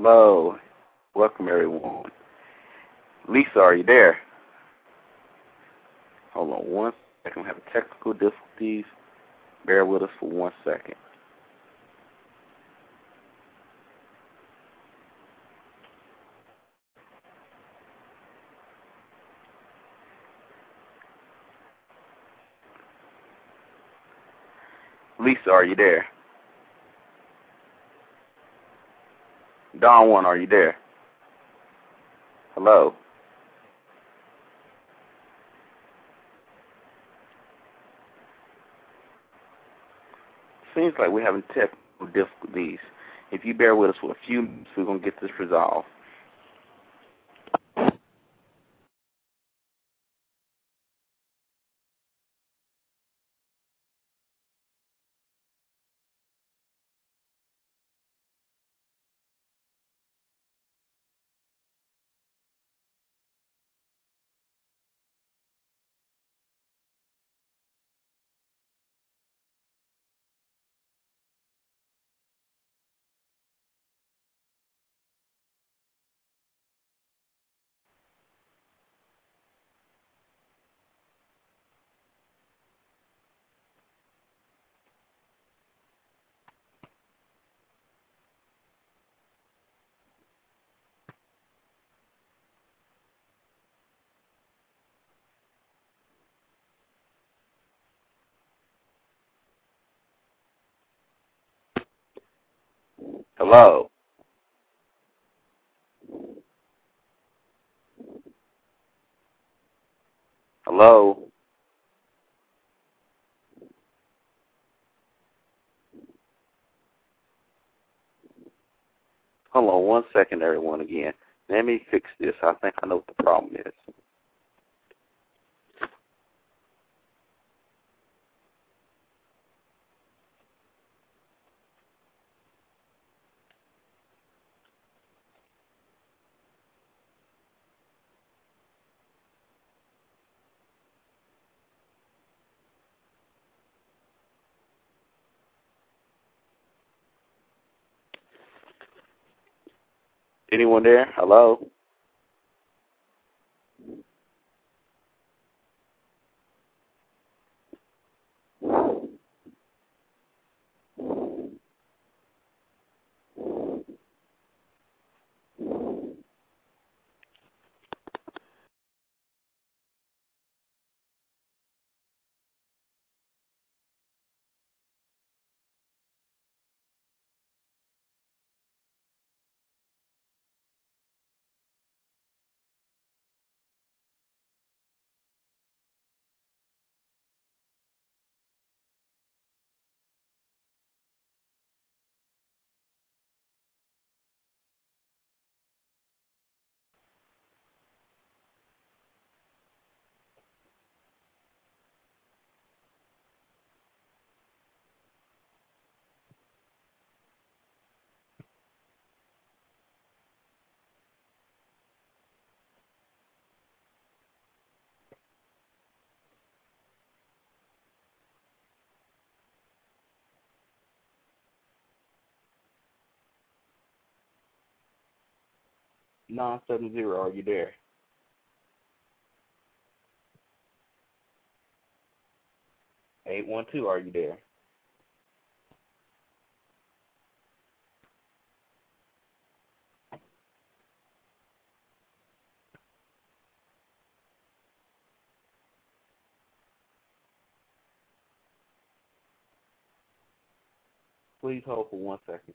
Hello. Welcome, everyone. Lisa, are you there? Hold on one second. We have technical difficulties. Bear with us for one second. Lisa, are you there? Don Juan, are you there? Hello? Seems like we're having technical difficulties. If you bear with us for a few minutes, we're going to get this resolved. Hello? Hello? Hold on one second, everyone, again. Let me fix this. I think I know what the problem is. Anyone there? Hello? Nine seven zero, are you there? Eight one two, are you there? Please hold for one second.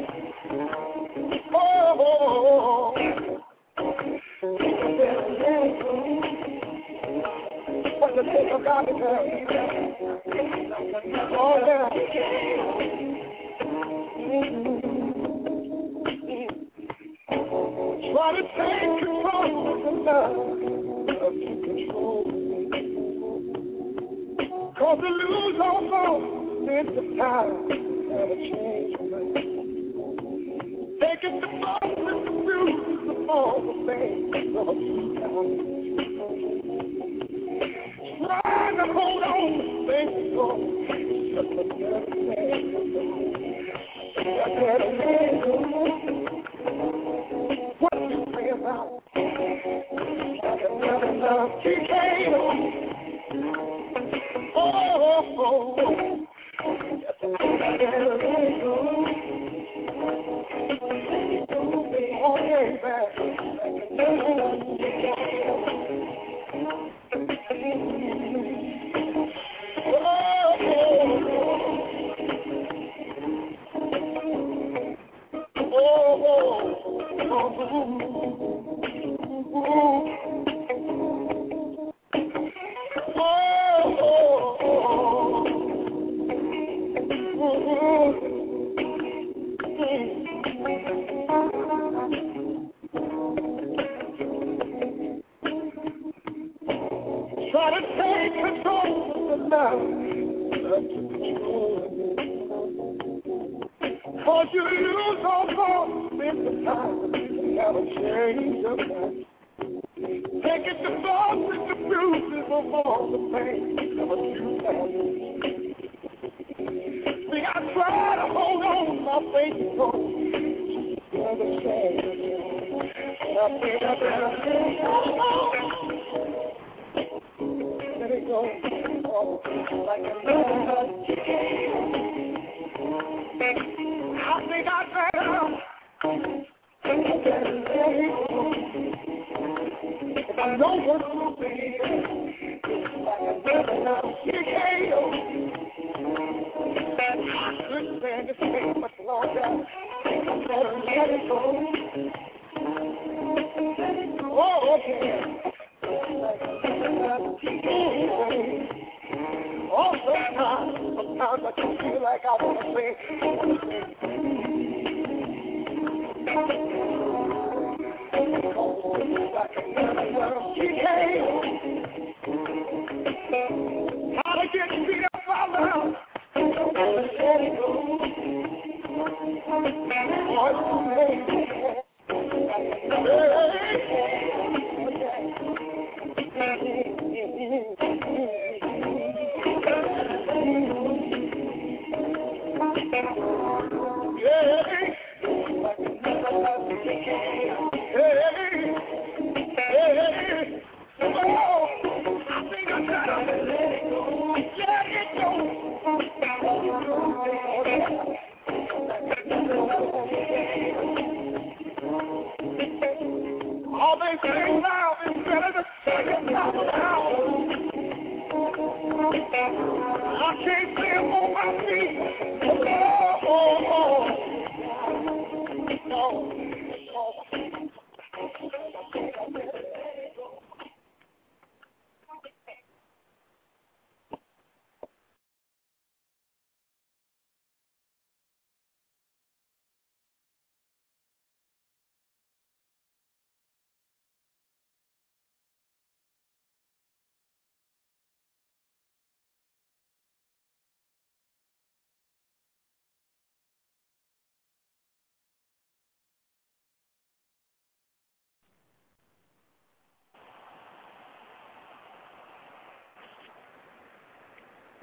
I can't stand on my feet.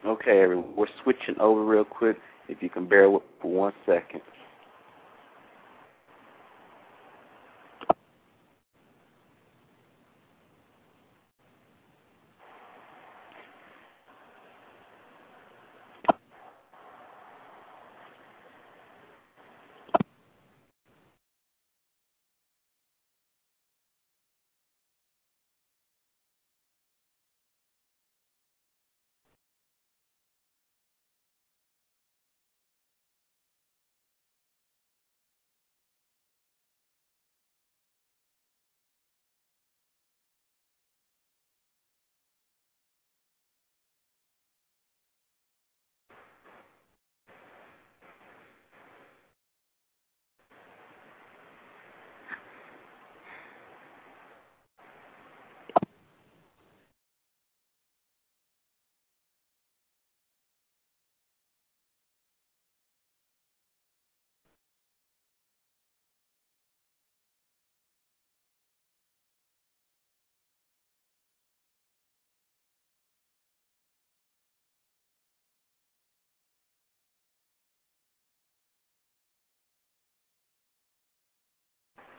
Okay, everyone, we're switching over real quick. If you can bear with for one second.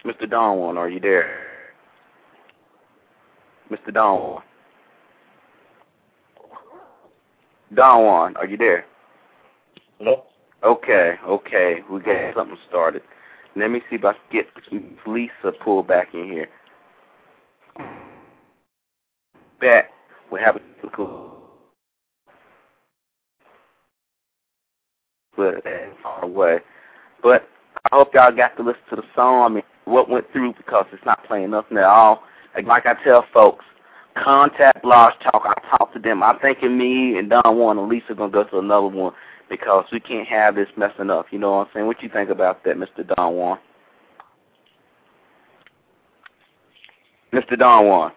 Mr. Don are you there? Mr. Don Don are you there? No. Okay, okay. We got something started. Let me see if I can get Lisa pulled back in here. Back. We have a cool but uh, far away. But I hope y'all got to listen to the song. I mean, what went through because it's not playing nothing at all. Like, like I tell folks, contact Blog Talk. I talk to them. I'm thinking me and Don Juan and Lisa gonna go to another one because we can't have this messing up. You know what I'm saying? What you think about that, Mr. Don Juan? Mr. Don Juan.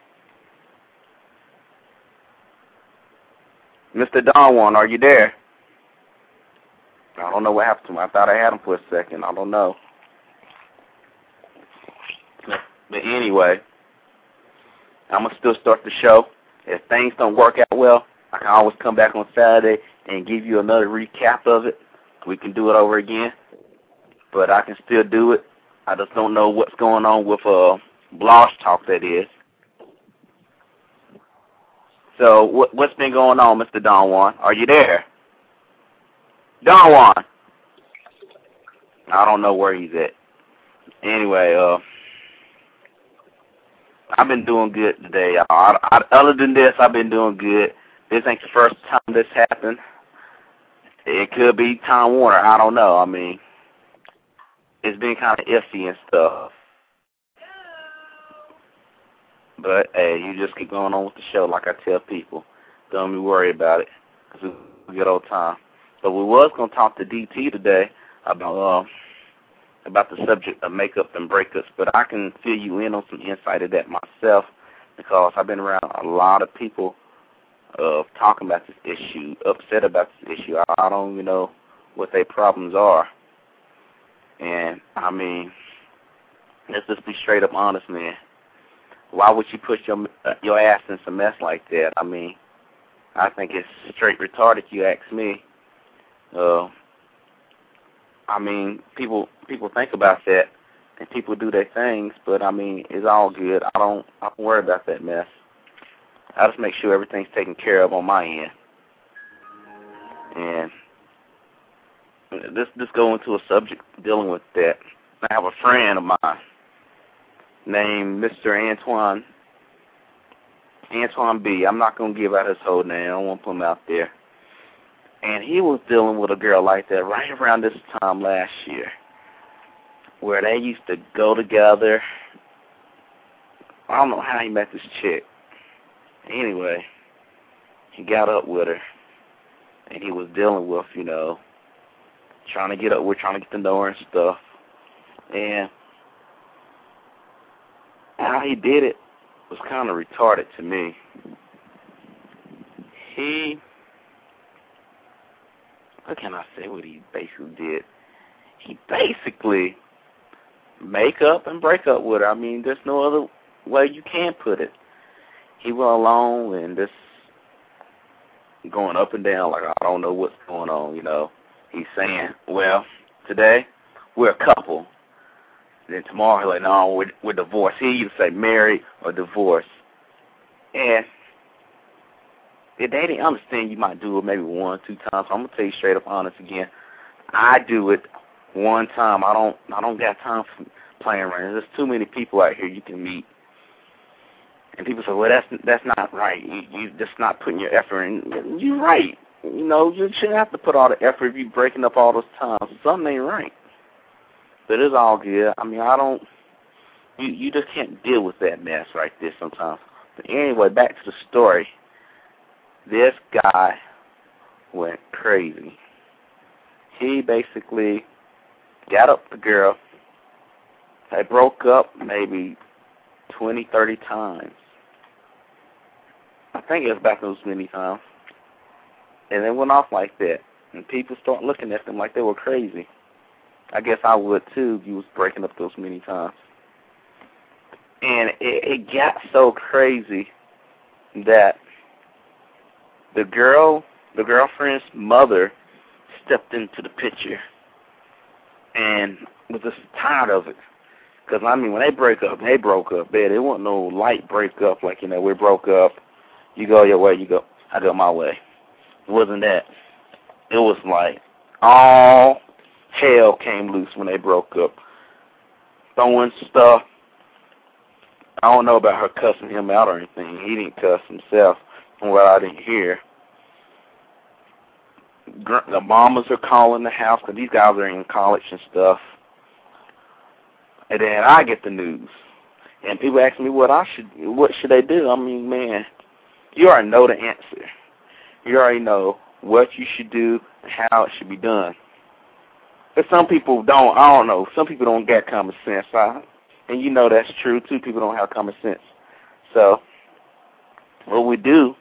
Mr. Don Juan, are you there? I don't know what happened to him. I thought I had him for a second. I don't know. But anyway, I'm gonna still start the show. If things don't work out well, I can always come back on Saturday and give you another recap of it. We can do it over again. But I can still do it. I just don't know what's going on with uh Blog Talk that is. So what what's been going on, Mr. Don Juan? Are you there? Don Juan. I don't know where he's at. Anyway, uh I've been doing good today. I, I, other than this, I've been doing good. This ain't the first time this happened. It could be Time Warner. I don't know. I mean, it's been kind of iffy and stuff. But hey, you just keep going on with the show, like I tell people. Don't be worried about it, cause a good old time. But we was gonna talk to DT today about uh, about the subject of makeup and breakups, but I can fill you in on some insight of that myself because I've been around a lot of people of talking about this issue, upset about this issue. I, I don't even know what their problems are. And I mean, let's just be straight up honest, man. Why would you put your uh, your ass in some mess like that? I mean, I think it's straight retarded. You ask me. Uh, I mean, people people think about that and people do their things, but I mean, it's all good. I don't I don't worry about that mess. I just make sure everything's taken care of on my end. And this this go into a subject dealing with that. I have a friend of mine named Mr. Antoine Antoine B. I'm not gonna give out his whole name. I don't want to put him out there and he was dealing with a girl like that right around this time last year, where they used to go together. I don't know how he met this chick. Anyway, he got up with her, and he was dealing with, you know, trying to get up. We're trying to get to know her and stuff, and how he did it was kind of retarded to me. He what can I say what he basically did? He basically make up and break up with her. I mean, there's no other way you can put it. He went along and just going up and down like I don't know what's going on, you know. He's saying, Well, today we're a couple. Then tomorrow he's like, No, we're we're divorced. He either say married or divorced. And if they didn't understand, you might do it maybe one, two times. I'm gonna tell you straight up honest again. I do it one time. I don't. I don't got time for playing around. There's too many people out here you can meet, and people say, "Well, that's that's not right. You you just not putting your effort in." You're right. You know, you shouldn't have to put all the effort if you're breaking up all those times. Something ain't right. But it's all good. I mean, I don't. You you just can't deal with that mess right there sometimes. But anyway, back to the story this guy went crazy. He basically got up the girl. They broke up maybe twenty, thirty times. I think it was back those many times. And they went off like that. And people start looking at them like they were crazy. I guess I would too if you was breaking up those many times. And it, it got so crazy that the girl, the girlfriend's mother, stepped into the picture and was just tired of it. Because, I mean, when they break up, they broke up. Man, it wasn't no light break up like, you know, we broke up. You go your way, you go, I go my way. It wasn't that. It was like all hell came loose when they broke up. Throwing stuff. I don't know about her cussing him out or anything. He didn't cuss himself from what I didn't hear. The mamas are calling the house because these guys are in college and stuff. And then I get the news. And people ask me what I should, what should they do? I mean, man, you already know the answer. You already know what you should do and how it should be done. But some people don't, I don't know, some people don't get common sense. I, and you know that's true, too. People don't have common sense. So, what we do,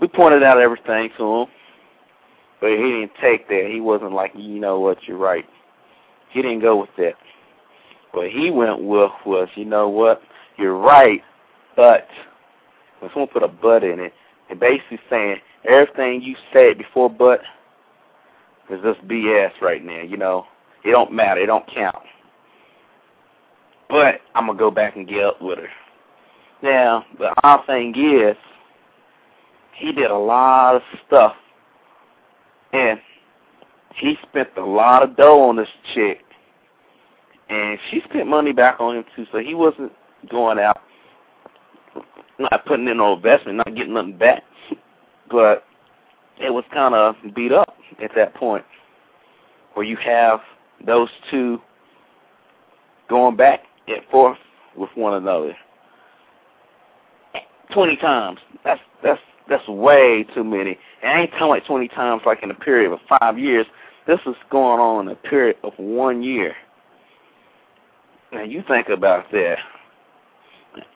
we pointed out everything to him. But he didn't take that. He wasn't like, you know what, you're right. He didn't go with that. What he went with was, you know what, you're right, but when someone put a but in it, and basically saying everything you said before but is just BS right now, you know. It don't matter, it don't count. But I'm gonna go back and get up with her. Now, the odd thing is he did a lot of stuff and he spent a lot of dough on this chick and she spent money back on him too, so he wasn't going out not putting in no investment, not getting nothing back. But it was kind of beat up at that point, where you have those two going back and forth with one another. Twenty times. That's that's that's way too many. And I ain't talking like twenty times like in a period of five years. This is going on in a period of one year. Now you think about that.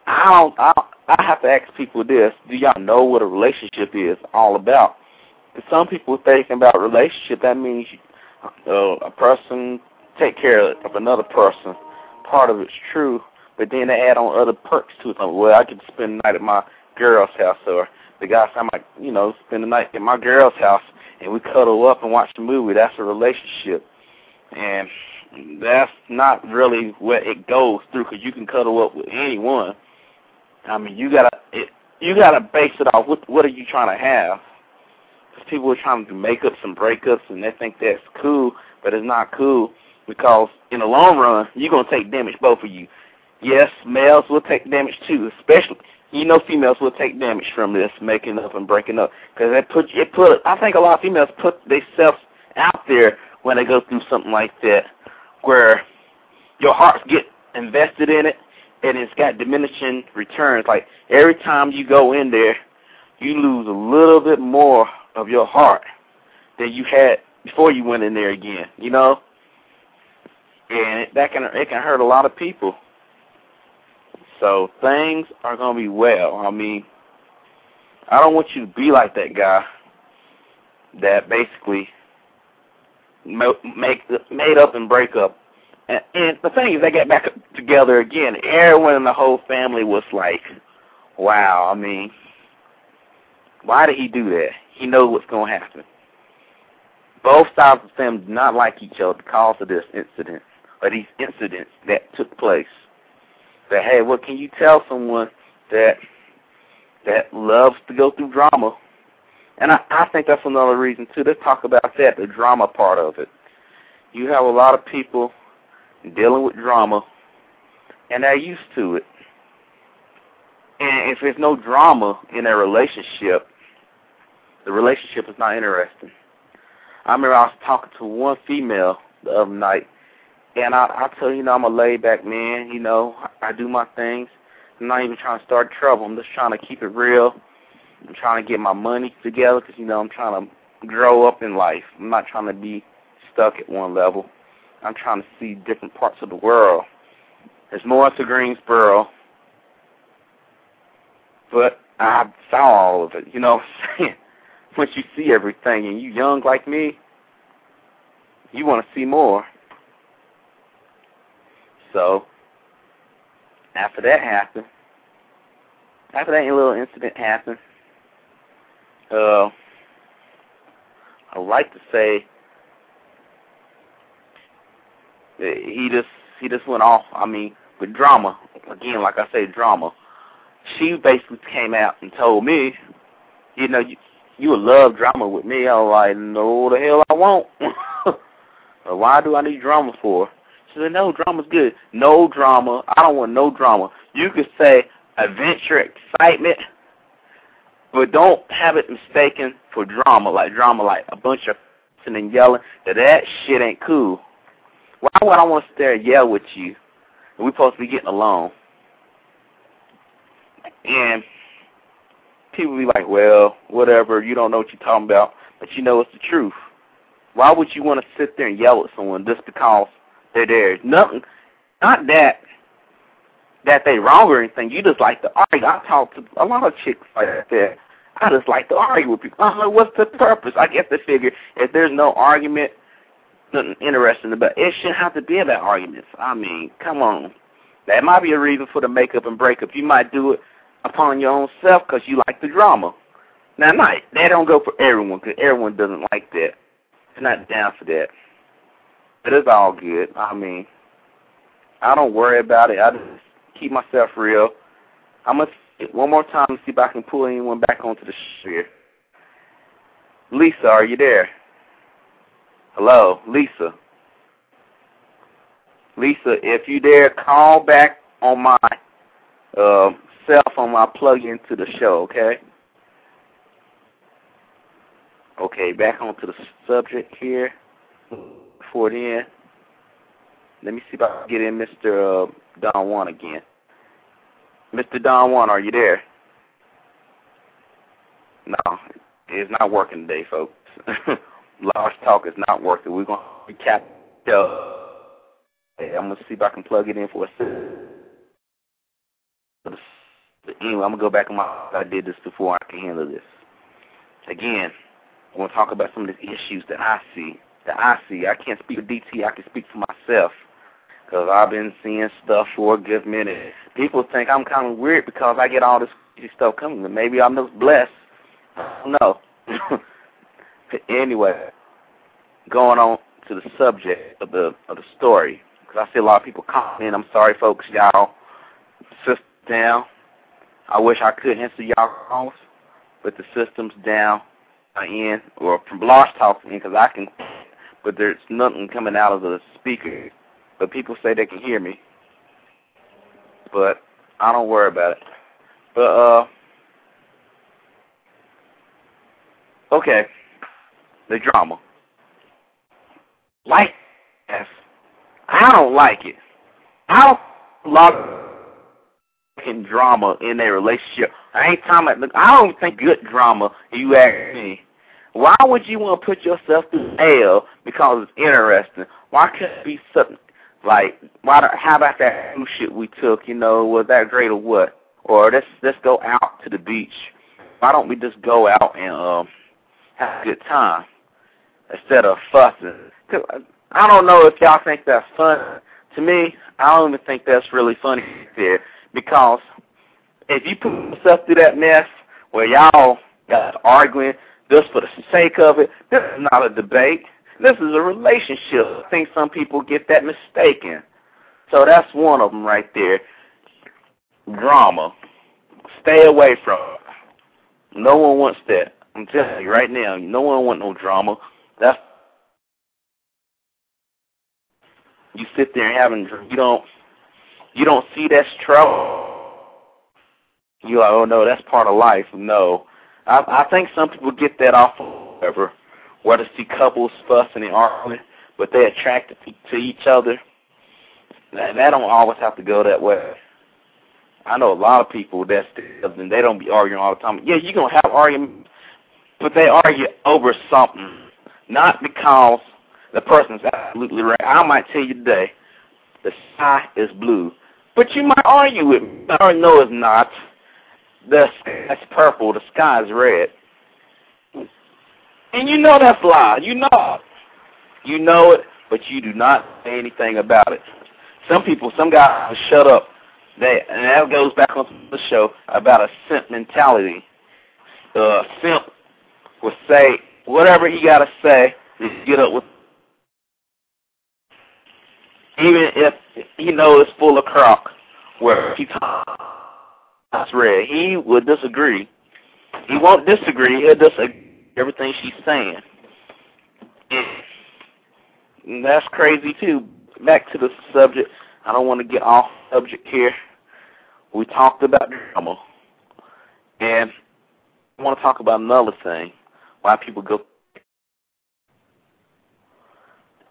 I don't. I, I have to ask people this: Do y'all know what a relationship is all about? Because some people thinking about relationship that means uh, a person take care of another person. Part of it's true, but then they add on other perks to it. Well, I could spend the night at my girl's house, or the guy I might, you know, spend the night at my girl's house, and we cuddle up and watch the movie. That's a relationship, and that's not really what it goes through because you can cuddle up with anyone. I mean, you gotta it, you gotta base it off what what are you trying to have? Because people are trying to do makeups and breakups and they think that's cool, but it's not cool because in the long run you're gonna take damage both of you. Yes, males will take damage too, especially you know females will take damage from this making up and breaking up because it put it put I think a lot of females put themselves out there when they go through something like that where your hearts get invested in it and it's got diminishing returns. Like every time you go in there, you lose a little bit more of your heart than you had before you went in there again. You know, and it, that can it can hurt a lot of people. So things are gonna be well. I mean, I don't want you to be like that guy that basically make made up and break up. And, the thing is, they got back together again. Everyone in the whole family was like, "Wow!" I mean, why did he do that? He knows what's going to happen. Both sides of the family do not like each other because of this incident or these incidents that took place. That hey, what can you tell someone that that loves to go through drama and I, I think that's another reason too. Let's talk about that, the drama part of it. You have a lot of people dealing with drama, and they're used to it. And if there's no drama in a relationship, the relationship is not interesting. I remember I was talking to one female the other night, and I, I told her, you know, I'm a laid back man. You know, I, do my things. I'm not even trying to start trouble. I'm just trying to keep it real I'm trying to get my money together because, you know, I'm trying to grow up in life. I'm not trying to be stuck at one level. I'm trying to see different parts of the world. There's more to Greensboro, but I saw all of it, you know what I'm saying? Once you see everything and you young like me, you want to see more. So, after that happened, after that little incident happened, uh, I like to say he just he just went off. I mean, with drama again, like I say, drama. She basically came out and told me, you know, you you would love drama with me. I was like, no, the hell I won't. Why do I need drama for? She said, no, drama's good. No drama. I don't want no drama. You could say adventure, excitement, but don't have it mistaken for drama, like drama, like a bunch of and yelling. That that shit ain't cool. Why would I want to sit there and yell with you? And we supposed to be getting along. And people be like, well, whatever, you don't know what you're talking about, but you know it's the truth. Why would you want to sit there and yell at someone just because they're? Nothing, not that that they wrong or anything. You just like to argue. I talk to a lot of chicks like that. I just like to argue with people. I'm like, what's the purpose? I get the figure if there's no argument, nothing interesting about it. Shouldn't have to be about arguments. I mean, come on. That might be a reason for the makeup and breakup. You might do it upon your own self because you like the drama. Now, not that don't go for everyone because everyone doesn't like that. It's not down for that. But it's all good. I mean, I don't worry about it. I just keep myself real. I'm gonna one more time to see if I can pull anyone back onto the sphere. Lisa, are you there? Hello, Lisa. Lisa, if you dare, call back on my uh, cell phone. I'll plug into the show, okay? Okay, back onto the subject here. Before then, let me see if I can get in Mr. Uh, Don Juan again. Mr. Don Juan, are you there? No, it's not working today, folks. Large talk is not working. We're going to recap I'm gonna see if I can plug it in for a second. But Anyway, I'm gonna go back on my. I did this before. I can handle this. Again, I'm gonna talk about some of the issues that I see. That I see. I can't speak for DT. I can speak for myself because I've been seeing stuff for a good minute. People think I'm kind of weird because I get all this stuff coming. Maybe I'm just blessed. I don't know. anyway, going on to the subject of the of the story because I see a lot of people commenting. I'm sorry, folks. Y'all sit down. I wish I could answer y'all calls, but the system's down in or from Blog Talk because I can, but there's nothing coming out of the speaker. But people say they can hear me, but I don't worry about it. But uh, okay, the drama. Like I don't like it. I don't like drama in a relationship. I ain't talking about. I don't think good drama. You ask me. Why would you want to put yourself through hell because it's interesting? Why couldn't it be something like why? How about that shit we took? You know, was that great or what? Or let's let's go out to the beach. Why don't we just go out and um have a good time instead of fussing? I don't know if y'all think that's funny. To me, I don't even think that's really funny there because if you put yourself through that mess where y'all got arguing just for the sake of it, this is not a debate. This is a relationship. I think some people get that mistaken. So that's one of them right there. Drama. Stay away from it. No one wants that. I'm telling you right now, no one wants no drama. That's you sit there and having you don't you don't see that's trouble. You like, oh no, that's part of life. No, I I think some people get that off whatever, where to see couples fussing and arguing, but they're attracted to each other. That, that don't always have to go that way. I know a lot of people that's and they don't be arguing all the time. Yeah, you're gonna have arguments, but they argue over something, not because the person's absolutely right. I might tell you today, the sky is blue. But you might argue with me. Or no, it's not. The sky's purple. The sky's red. And you know that's a lie. You know it. You know it, but you do not say anything about it. Some people, some guys shut up. They, and that goes back on the show about a simp mentality. The simp will say whatever he got to say, to get up with even if he knows it's full of crock, where he talks red, he would disagree. He won't disagree. He'll disagree everything she's saying. And that's crazy too. Back to the subject. I don't want to get off subject here. We talked about drama, and I want to talk about another thing. Why people go.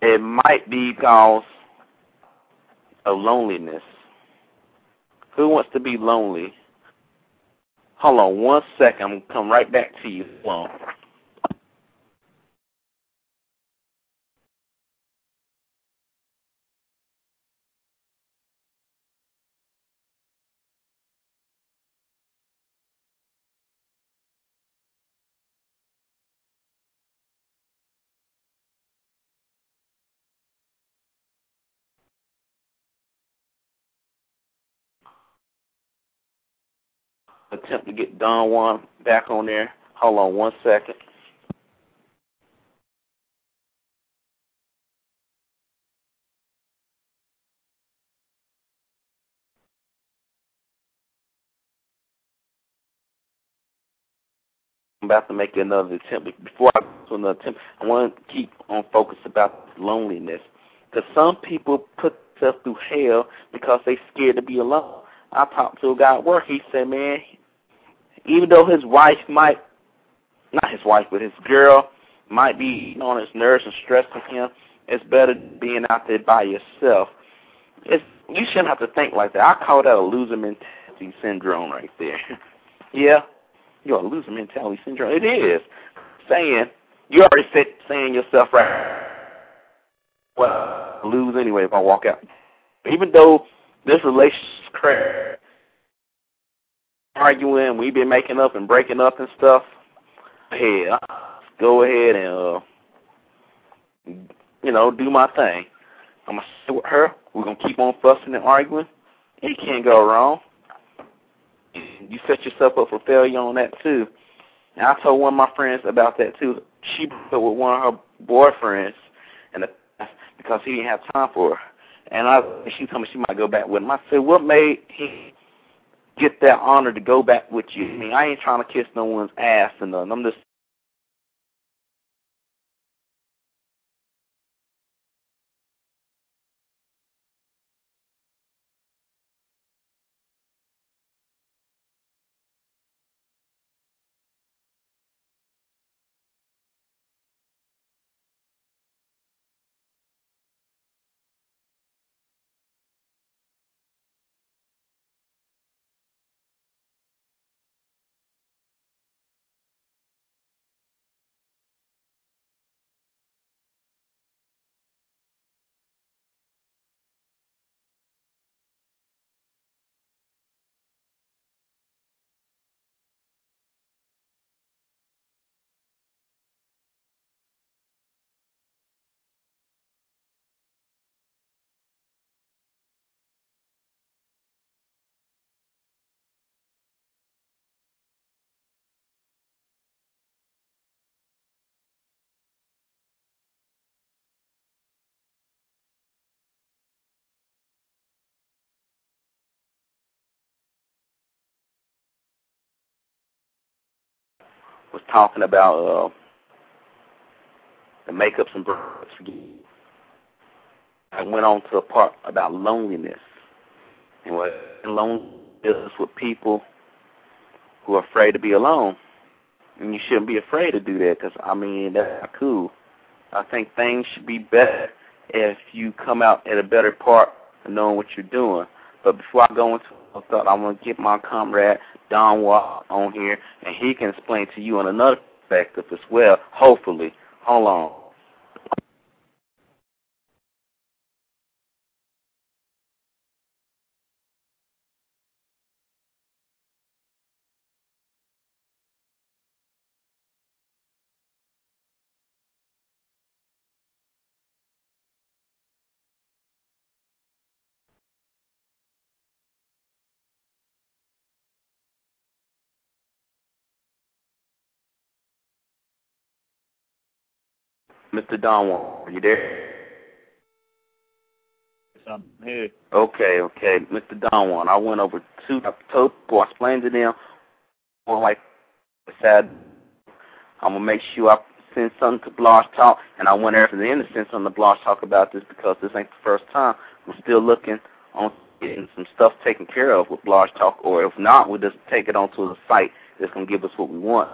It might be because of loneliness. Who wants to be lonely? Hold on one second. I'm going to come right back to you. Hold on. Attempt to get Don Juan back on there. Hold on one second. I'm about to make another attempt. Before I go to another attempt, I want to keep on focus about loneliness. Because some people put themselves through hell because they scared to be alone. I talked to a guy at work. He said, man, even though his wife might, not his wife, but his girl might be on his nerves and stressing him, it's better being out there by yourself. It's you shouldn't have to think like that. I call that a loser mentality syndrome right there. yeah, you're a loser mentality syndrome. It is saying you already said saying yourself right. Well, lose anyway if I walk out. Even though this relationship's crap, arguing, we've been making up and breaking up and stuff. Hey, go ahead and uh, you know, do my thing. I'm gonna sit with her. We're gonna keep on fussing and arguing. It can't go wrong. You set yourself up for failure on that too. And I told one of my friends about that too. She broke up with one of her boyfriends, and because he didn't have time for her. And I, she told me she might go back with him. I said, what made he get that honor to go back with you. I mean, I ain't trying to kiss no one's ass and nothing. I'm just was talking about uh, the makeups and birds. I went on to a part about loneliness and what loneliness with people who are afraid to be alone. And you shouldn't be afraid to do that because, I mean, that's not cool. I think things should be better if you come out at a better part of knowing what you're doing. But before I go into I thought I want to get my comrade Don Juan on here, and he can explain to you on another perspective as well, hopefully. Hold on. Mr. Don, are you there? Yes, I'm here. Okay, okay, Mr. Don Juan. I went over to people, I explained to them, well, like I said, I'm gonna make sure I send something to Blog Talk, and I went after the end to send something to Blog Talk about this because this ain't the first time. I'm still looking on getting some stuff taken care of with Blog Talk, or if not, we'll just take it onto the site that's gonna give us what we want.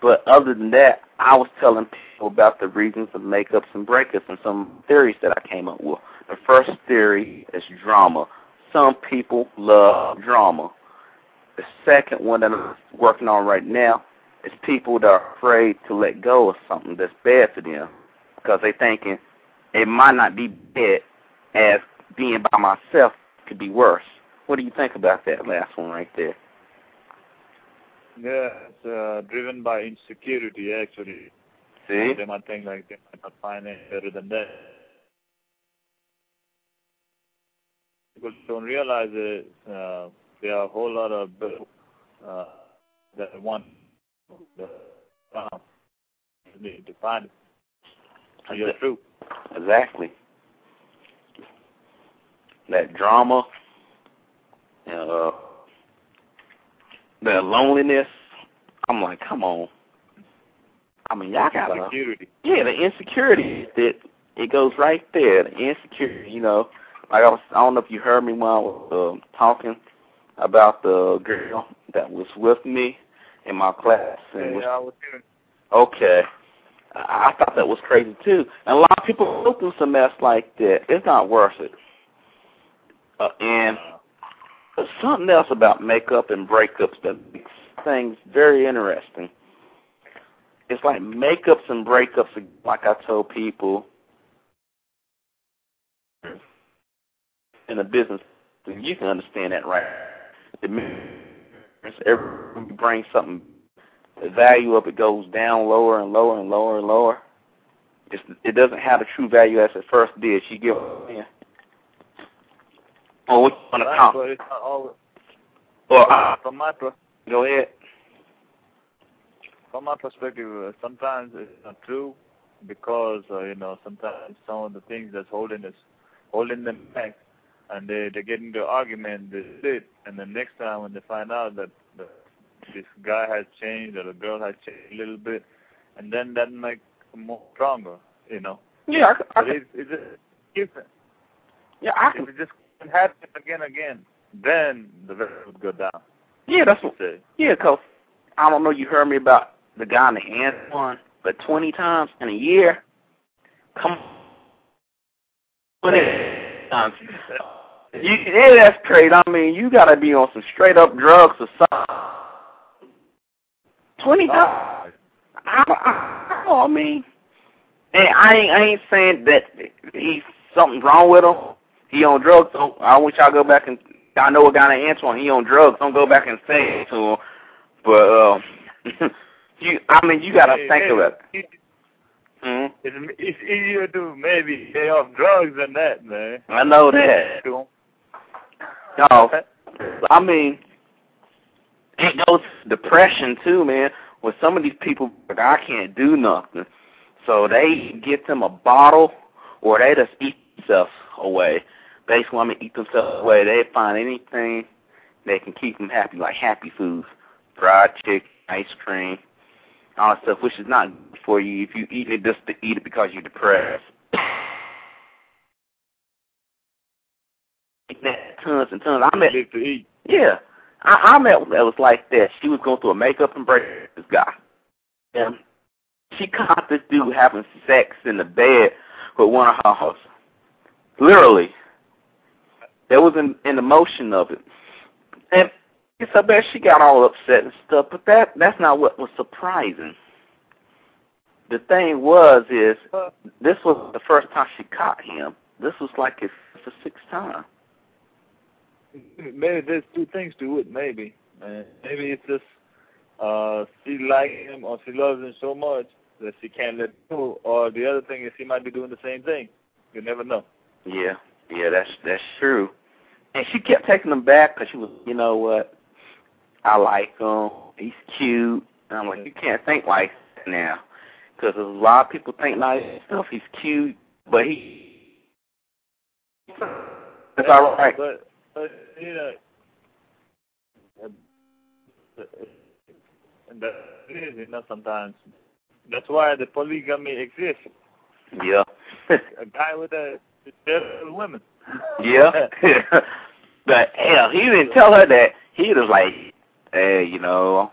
But other than that, I was telling people about the reasons of makeups and breakups and some theories that I came up with. The first theory is drama. Some people love drama. The second one that I'm working on right now is people that are afraid to let go of something that's bad for them because they thinking it might not be bad as being by myself could be worse. What do you think about that last one right there? Yeah, it's uh, driven by insecurity actually. See? They might think like they might not find it better than that. People don't realize it. Uh, there are a whole lot of uh, that want the uh, to find it. You're true. Exactly. That drama, uh, that loneliness. I'm like, come on. I mean, y'all gotta. Insecurity. Yeah, the insecurity that it goes right there. The insecurity, you know. Like I was, I don't know if you heard me when I was uh, talking about the girl that was with me in my class. And Yeah, was, I was hearing. okay, I I thought that was crazy too. And a lot of people go through some mess like that. It's not worth it. Uh, and there's something else about makeup and breakups that makes things very interesting. It's like makeups and breakups, like I told people in the business, you can understand that, right? The every when you bring something, the value of it goes down lower and lower and lower and lower. It's, it doesn't have the true value as it first did. She give yeah. Oh, what you want to Right, count? but it's not always. Or uh, From my per- go ahead. from my perspective, uh, sometimes it's not true because uh, you know sometimes some of the things that's holding us, holding them back, and they they get into argument, they sit, and the next time when they find out that the, this guy has changed or the girl has changed a little bit, and then that make them more stronger, you know. Yeah, I, c- I, But c- it's it's just different. yeah, I If it just happen again again, then the rest would go down. Yeah, that's what. Yeah, 'cause I don't know. You heard me about the guy in the hand one, but twenty times in a year. Come on. Twenty times. You, yeah, that's crazy. I mean, you gotta be on some straight up drugs or something. Twenty ah. times. I, I, I, I mean, and I ain't, I ain't saying that he's something wrong with him. He on drugs. So I wish y'all go back and I know a guy named Antoine. He on drugs. Don't go back and say it to him. But um, you, I mean, you gotta Hey, think hey, of it. it- hmm It's, it's easier to maybe stay off drugs than that, man. I know that. No, I mean, it goes depression too, man. With some of these people, like, I can't do nothing, so they get them a bottle, or they just eat themselves away. I mean, eat themselves away. They find anything that can keep them happy, like happy foods, fried chicken, ice cream, all that stuff, which is not good for you if you eat it just to eat it because you're depressed. Tons and tons. I met to eat. yeah. I, I met one that was like that. She was going through a makeup and break this guy. And she caught this dude having sex in the bed with one of her hosts. Literally. There was an, an emotion of it. And it's so bad she got all upset and stuff, but that that's not what was surprising. The thing was is this was the first time she caught him. This was like his fifth or sixth time. Maybe there's two things to it. Maybe, maybe it's just uh, she likes him or she loves him so much that she can't let go. Or the other thing is she might be doing the same thing. You never know. Yeah, yeah, that's that's true. And she kept taking him back because she was, you know what? I like him. He's cute. And I'm like, you can't think like that now, because a lot of people think like stuff. He's cute, but he That's all right. But, but you know, and that is, you know, sometimes that's why the polygamy exists. Yeah. A guy with a several women. Yeah. but hell, he didn't tell her that. He was like, hey, you know,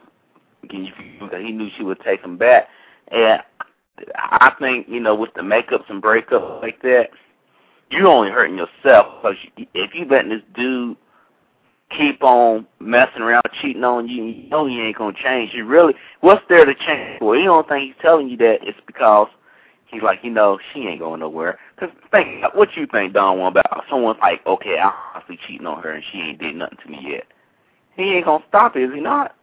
you, he knew she would take him back. And I think, you know, with the makeups and breakups like that, you're only hurting yourself because if you letting this dude keep on messing around, cheating on you, you know he ain't gonna change. You really, what's there to change for? You don't think he's telling you that it's because he's like, you know, she ain't going nowhere. Cause think, what you think, Don, about someone's like, okay, I'm honestly cheating on her and she ain't did nothing to me yet. He ain't gonna stop it, is he not?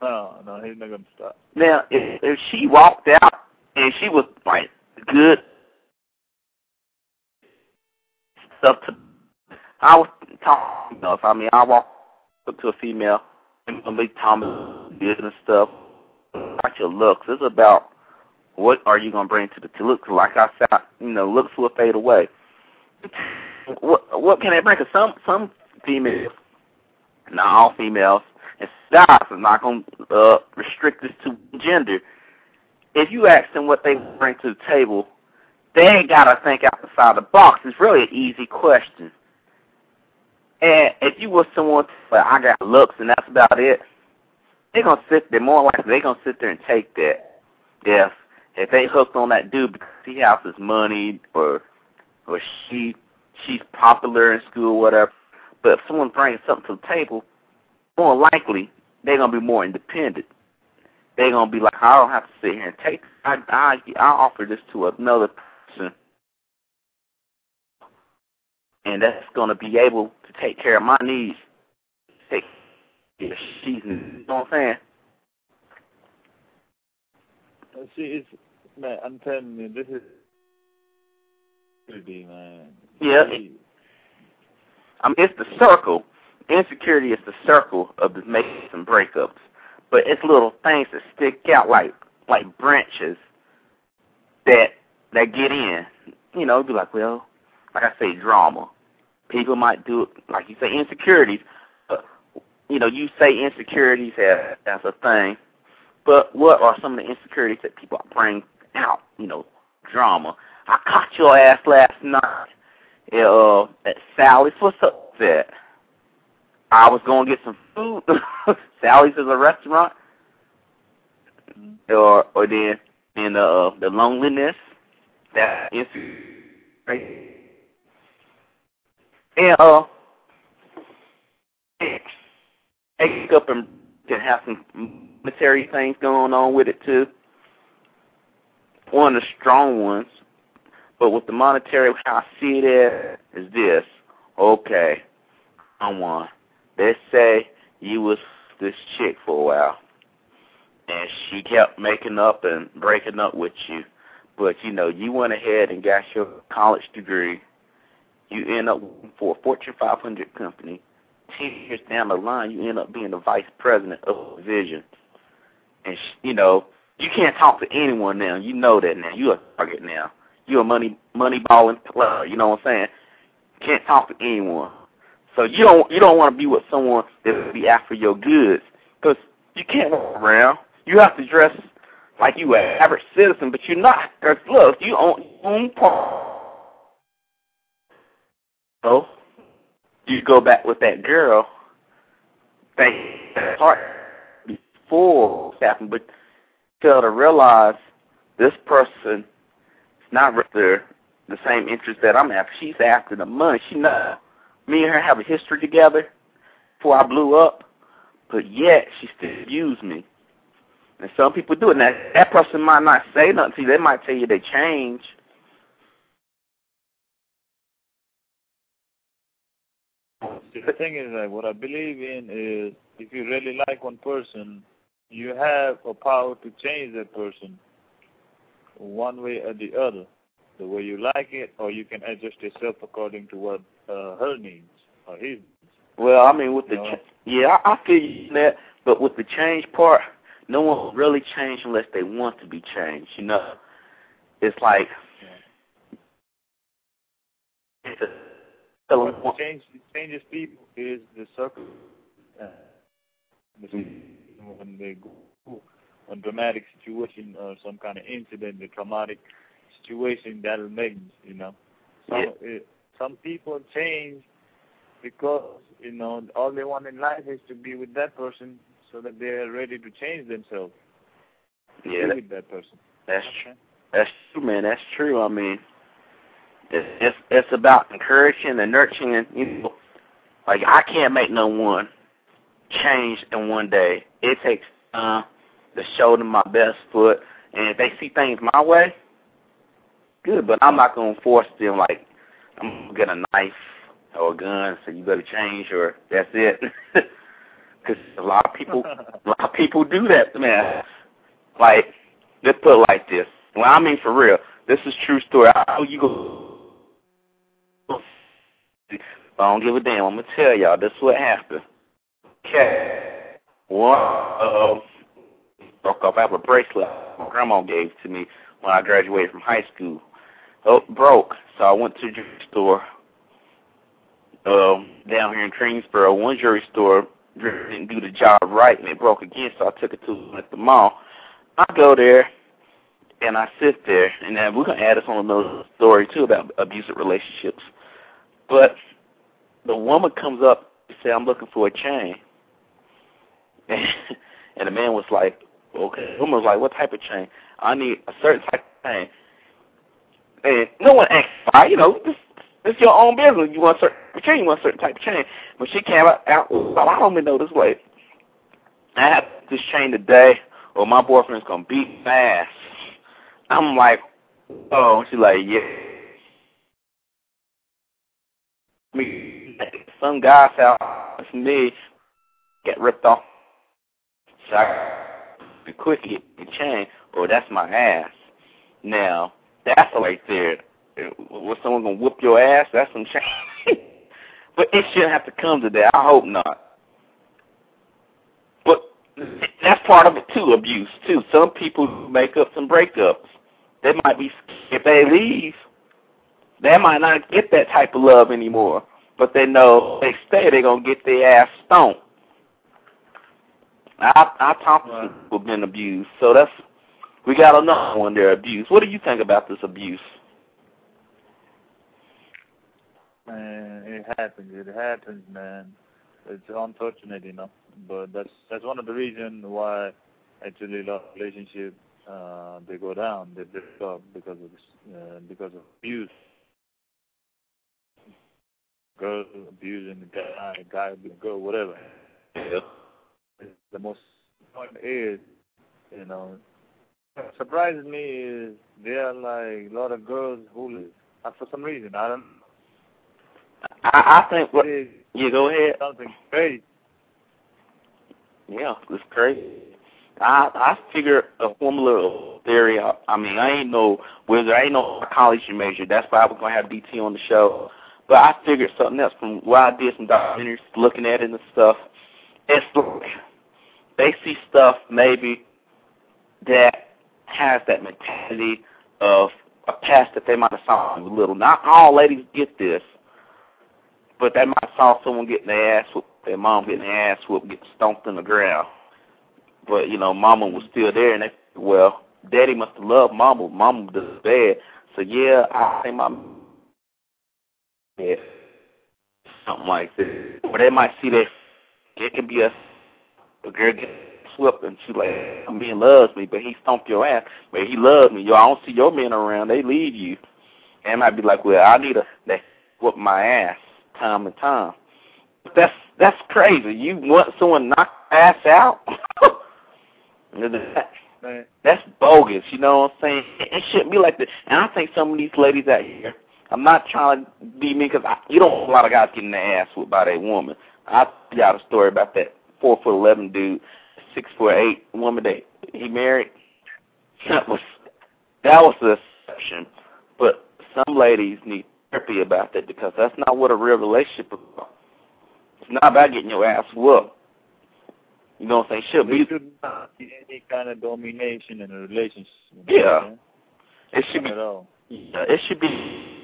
No, no, he's not gonna stop. Now, if, if she walked out and she was like good stuff to, I was talking, you know, if I mean, I walk up to a female and be talking business stuff, about your looks. It's about what are you gonna bring to the to look. Like I said, you know, looks will fade away. What what can they bring? Cause some some females, not all females, and styles is not gonna uh, restrict this to gender. If you ask them what they bring to the table, they gotta think outside the box. It's really an easy question. And if you were someone, but I got looks and that's about it, they're gonna sit there. More likely, they're gonna sit there and take that. If if they hooked on that dude because he has his money or or she she's popular in school, whatever. But if someone brings something to the table, more likely they're gonna be more independent. They're gonna be like, I don't have to sit here and take. I I I offer this to another person, and that's gonna be able to take care of my needs. Take yeah, she's, you know what I'm saying? See, it's man. I'm telling you, this is man. Yeah. I mean, um, it's the circle. Insecurity is the circle of the makeups and breakups, but it's little things that stick out like like branches that that get in. You know, be like, well, like I say, drama. People might do it, like you say, insecurities. But, you know, you say insecurities as as a thing, but what are some of the insecurities that people bring out? You know, drama. I caught your ass last night uh, at Sally's. What's up that? I was going to get some food. Sally's is a restaurant. Or or then in uh, the loneliness that is and uh take up and can have some monetary things going on with it too. One of the strong ones but with the monetary, how I see it is this. Okay, someone, let's say you was this chick for a while, and she kept making up and breaking up with you, but you know, you went ahead and got your college degree. You end up for a Fortune 500 company. Ten years down the line, you end up being the vice president of Vision. And, you know, you can't talk to anyone now. You know that now. You're a target now you're a money money balling player. You know what I'm saying? Can't talk to anyone. So you don't you don't want to be with someone that be after your goods because you can't walk around. You have to dress like you an average citizen, but you're not. Because look, you own own part. So you go back with that girl. Think part before happened, but fail to realize this person is not the the same interest that I'm after. She's after the money. She know me and her have a history together before I blew up, but yet she still used me. And some people do it. Now that person might not say nothing to you. They might tell you they change. The thing is that what I believe in is if you really like one person, you have a power to change that person one way or the other, the way you like it, or you can adjust yourself according to what uh, her needs or his. Needs. Well, I mean, with the ch- yeah, I, I feel you that, but with the change part, no one will really change unless they want to be changed. You know, it's like it's a what change, changes people is the circle. Uh, when they go a dramatic situation or some kind of incident, a traumatic situation, that'll make you know. Some, Yeah. it, some people change because you know all they want in life is to be with that person, so that they're ready to change themselves. to Yeah, be that, with that person. that's true. That's true, man. That's true. I mean, it's it's, it's about encouraging and nurturing. You know, like I can't make no one change in one day. It takes time to show them my best foot, and if they see things my way, good. But I'm not gonna force them like I'm gonna get a knife or a gun, so you better change, or that's it. Because a lot of people, a lot of people do that, man. Like, let's put it like this. Well, I mean for real. This is true story. I know you go. I don't give a damn. I'm gonna tell y'all. This is what happened. Okay. One uh, broke off. I have a bracelet my grandma gave to me when I graduated from high school. Oh, broke. So I went to the jewelry store um, down here in Greensboro. One jewelry store didn't do the job right, and it broke again. So I took it to at the mall. I go there and I sit there, and then we're gonna add this on another story too about abusive relationships. But the woman comes up and say, "I'm looking for a chain," and the man was like, "Okay." The woman was like, "What type of chain?" I need a certain type of chain. And no one asked why, you know, this it's your own business. You want a certain chain, you want a certain type of chain. But she came out, out well, I don't even know this way. I have this chain today, or my boyfriend's gonna beat my ass. I'm like, oh, she's like, yeah. I mean, some guy's house, me, get ripped off. So I the quick get the chain, or that's my ass. Now, that's right there. Was someone gonna whoop your ass? That's some chain. but it shouldn't have to come to that. I hope not. But that's part of it too, abuse too. Some people make up some breakups. They might be if they leave, they might not get that type of love anymore. But they know if they stay, they're gonna get their ass stomped. Talk to Right. people who've been abused, so that's we got another one there abused. What do you think about this abuse? Man, it happens. It happens, man. It's unfortunate, you know. But that's that's one of the reasons why actually of relationships uh, they go down, they break up because of this, uh, because of abuse. Girl abusing the guy, guy abusing the girl, whatever. Yeah. The most important is, you know, what surprises me is there are like a lot of girls who, uh, for some reason, I don't. I, I think what is yeah, go ahead. something crazy. Yeah, it's crazy. I I figure a formula theory. I, I mean, I ain't no wizard. I ain't no college major. That's why I was gonna have DT on the show. But I figured something else from where I did some documentaries, looking at it and stuff. It's like they see stuff maybe that has that mentality of a past that they might have saw when little. Not all ladies get this, but they might saw someone getting their ass whooped, their mom getting their ass whooped, get stomped in the ground. But you know, mama was still there, and they well, daddy must have loved mama. Mama does bad, so yeah, I think my yeah, something like that. Or they might see that it could be a a girl get swept and she like, a man loves me, but he stomped your ass. But he loves me. Yo, I don't see your men around. They leave you. And might be like, well, I need a that whoop my ass time and time. But that's that's crazy. You want someone knock ass out? That's bogus. You know what I'm saying? It shouldn't be like that. And I think some of these ladies out here, I'm not trying to be mean because you don't a lot of guys getting their ass whooped by that woman. I got a story about that four foot eleven dude, six foot eight woman that he married. That was that was the exception. But some ladies need therapy about that because that's not what a real relationship is about. It's not about getting your ass whooped. You know what I'm saying? Should be should not be any kind of domination in a relationship. Yeah. it should be Not at all. Yeah, it should be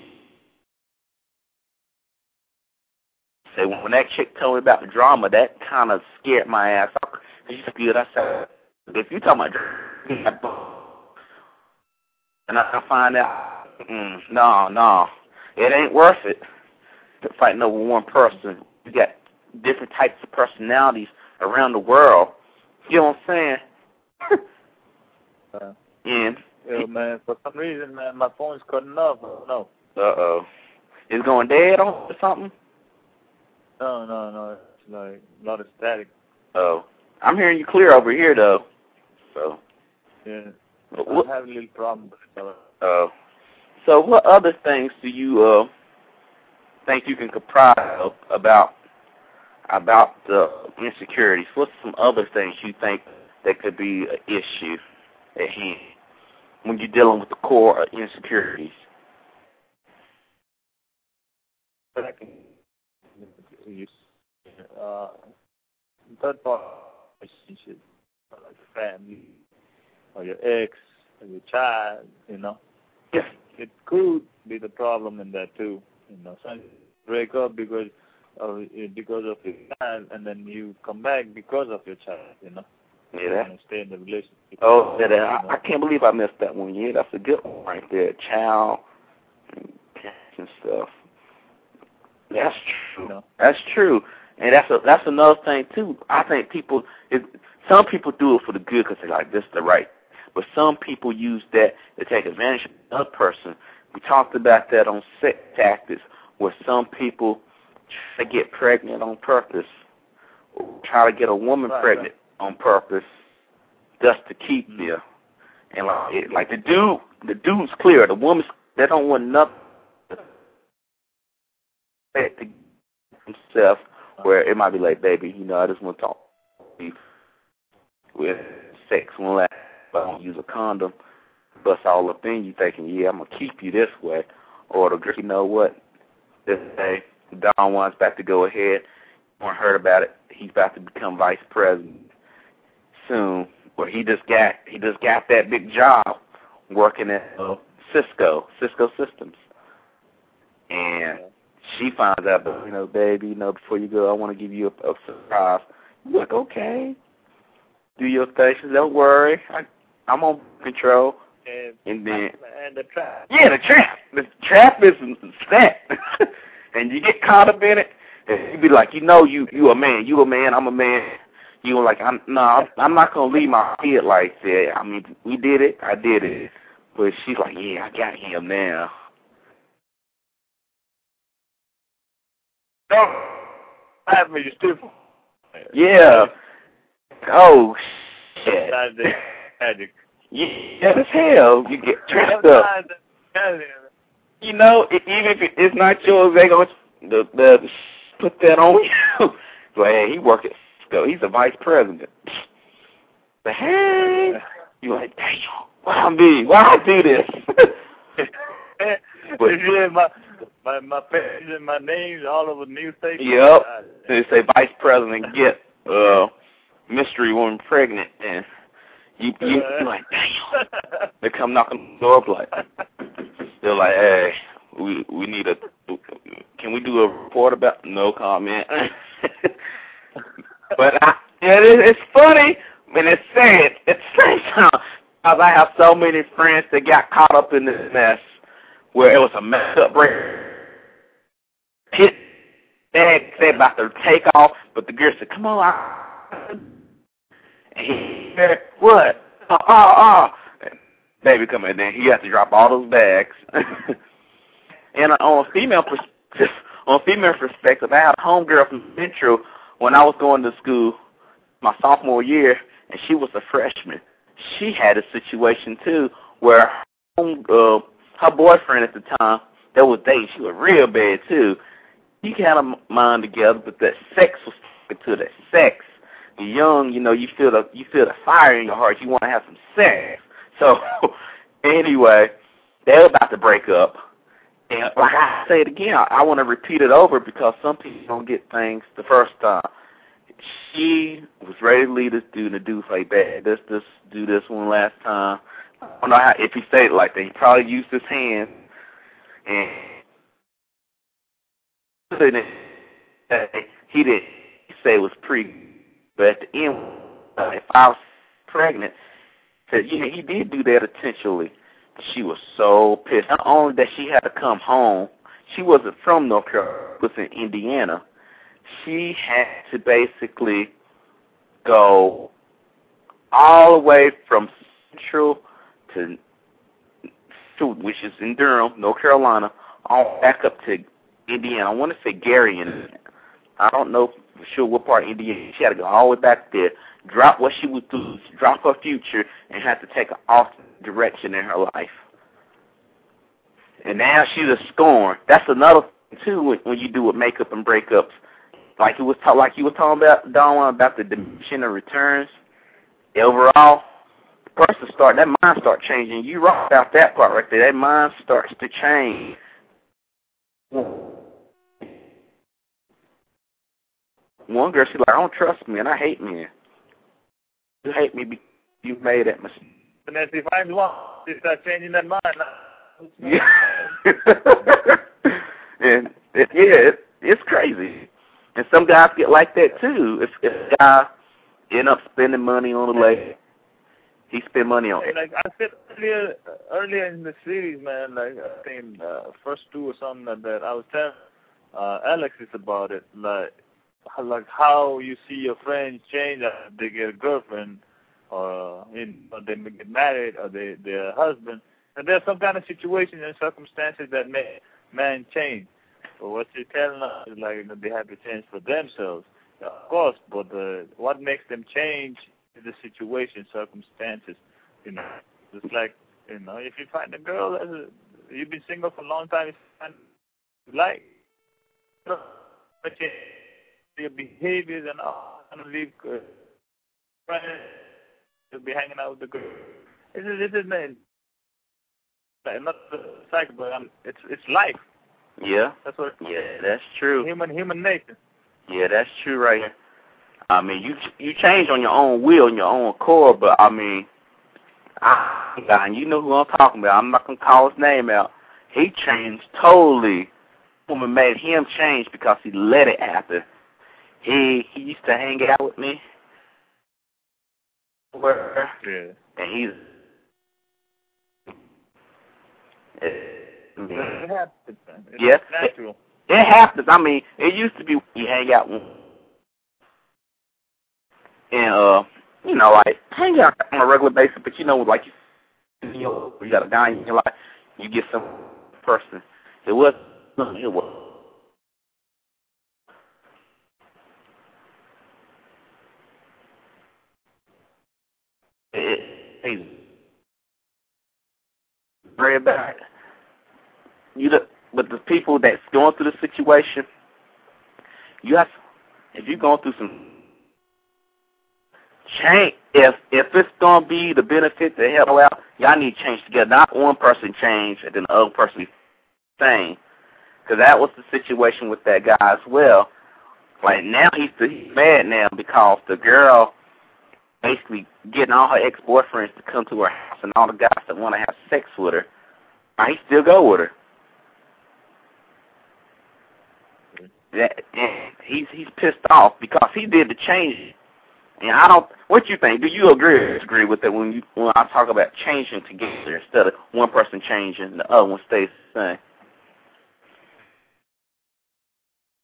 say when that chick told me about the drama, that kind of scared my ass off. She's good. I said, if you talking about drama, and I find out, mm, no, no, it ain't worth it to fight over one person. You got different types of personalities around the world. You know what I'm saying? Uh, and yeah, man. For some reason, man, my phone's cutting off. I uh oh, it's going dead on or something. No, no, no. It's like a lot of static. Oh, I'm hearing you clear over here though. So, Yeah. what, I'm having a little problem so- uh, so what other things do you uh think you can comprise of about about the insecurities? What's some other things you think that could be an issue at hand when you're dealing with the core of insecurities? Second, you, uh, third part relationship, like family, or your ex, or your child, you know. It could be the problem in that too, you know. Some break up because of because of your child, and then you come back because of your child, you know. Yeah, that, stay in the relationship. oh, yeah, that, you know. I, I can't believe I missed that one. Yeah, that's a good one right there. Child and stuff. That's true. You know. That's true, and that's a, that's another thing too. I think people, it, some people do it for the good because they're like, this is the right, but some people use that to take advantage of another person. We talked about that on sex tactics, where some people try to get pregnant on purpose, or try to get a woman Right, pregnant on purpose, just to keep mm-hmm. there. And like, it, like the dude, the dude's clear. The woman's they don't want nothing to himself where it might be like, baby, you know, I just want to talk with sex one last, but I don't use a condom. Bust all up in you thinking, yeah, I'm gonna keep you this way, or the girl, you know what? This day, Don wants back to go ahead. Weren't heard about it. He's about to become vice president soon. Where he just got he just got that big job working at uh, Cisco, Cisco Systems, and she finds out, but you know, baby, you know, before you go, I want to give you a, a surprise. I'm like, okay, do your says, Don't worry, I, I'm on control. And, And then, and the trap. yeah, the trap, the trap is set, and you get caught up in it. And you be like, you know, you you a man, you a man, I'm a man. You like, I'm no, I'm, I'm not gonna leave my kid like that. I mean, we did it, I did it, but she's like, yeah, I got him now. Don't have me, you stupid. Yeah. Oh shit. Magic. Yeah, as hell. You get tricked up. You know, even if it's not yours, they gonna the, the put that on you. like, hey, he work at Cisco. He's a vice president. The hey, you like, damn, why me? Why I do this? But- yeah, my my my page and my names all over the newspaper. Yep. They say vice president get uh mystery woman pregnant, and you you you like, damn. They come knocking on the door up like they're like, hey, we we need a can we do a report about no comment. but I, it, it's funny and it's sad at the same time because I have so many friends that got caught up in this mess where it was a mess up break. Hit dad said about to take off, but the girl said, "Come on, I." And he said, "What? Oh, oh!" And baby come in there. He has to drop all those bags. and uh, on a female perspective, on a female perspective, I had a homegirl from Central when I was going to school my sophomore year, and she was a freshman. She had a situation too where her, home, uh, her boyfriend at the time that was dating, she was real bad too. He had a mind together, but that sex was to that sex. You're young, you know, you feel the you feel the fire in your heart. You want to have some sex. So anyway, they're about to break up. And like I say it again, I, I want to repeat it over because some people don't get things the first time. She was ready to leave this dude, and the dude's like, "Bad, this, this, do this one last time." I don't know how if he said it like that. He probably used his hand and he didn't say it was pre, but at the end, uh, if I was pregnant, said yeah, he did do that intentionally. She was so pissed. Not only that she had to come home, she wasn't from North Carolina, was in Indiana. She had to basically go all the way from Central to, to which is in Durham, North Carolina, all back up to Indiana. I want to say Gary, and I don't know for sure what part of Indiana. She had to go all the way back there, drop what she would do, drop her future, and have to take an off direction in her life. And now she's a scorn. That's another thing too when, when you do with makeup and breakups. Like he was talk, like you were talking about Don about the diminishing of returns. Overall, the person start that mind start changing. You right about that part right there. That mind starts to change. One girl, she's like, I don't trust me, and I hate men. You hate me because you made that mistake. And then if I'm one, you start changing that mind. Yeah. and it, yeah, it, it's crazy. And some guys get like that too. If, if a guy end up spending money on a lady, he spend money on it. Like I said earlier, earlier in the series, man, like I think uh, first two or something like that. I was telling uh, Alexis about it, like like how you see your friends change after they get a girlfriend, or in or they get married, or they their husband, and there's some kind of situation and circumstances that may man change. But what you're telling us is like you know, they have to change for themselves, of course. But uh, what makes them change is the situation, circumstances. You know, it's like you know, if you find a girl that is, you've been single for a long time, you like, but your behaviors and all, and leave uh, friends, you'll be hanging out with the girl. This is this is man. Not the cycle, but um, it's it's life. Yeah. That's what. Yeah, that's true. Human human nature. Yeah, that's true right here. I mean, you you change on your own will and your own accord, but I mean, I, you know who I'm talking about. I'm not gonna call his name out. He changed totally. Woman made him change because he let it happen. He he used to hang out with me. Where Yeah. and he's It happens. man. It's Yeah. natural. It happens. I mean, it used to be we hang out and uh, you know, like hang out on a regular basis, but you know, like you, you know, you got a guy in your life, you get some person. It was it was. It, it, very bad. You look, but the people that's going through the situation, you have, if you're going through some change, if if it's gonna be the benefit to help out, y'all need to change together. Not one person change and then the other person same. Because that was the situation with that guy as well. Like now he's he's mad now because the girl basically getting all her ex boyfriends to come to her house and all the guys that want to have sex with her. He still go with her. That he's he's pissed off because he did the change. And I don't. What you think? Do you agree or disagree with that when you when I talk about changing together instead of one person changing and the other one stays the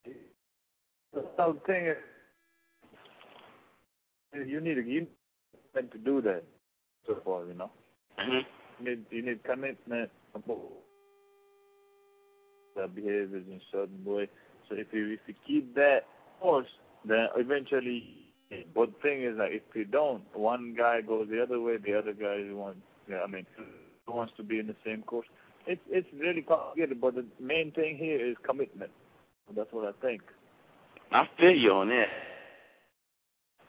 same? So The thing is, you need you need to do that. So far, you know, Mhm. you need you need commitment. That behaviors in a certain way. So if you if you keep that course, then eventually. But the thing is, that if you don't, one guy goes the other way, the other guy wants. Yeah, I mean, wants to be in the same course. It's it's really complicated, but the main thing here is commitment. That's what I think. I feel you on that.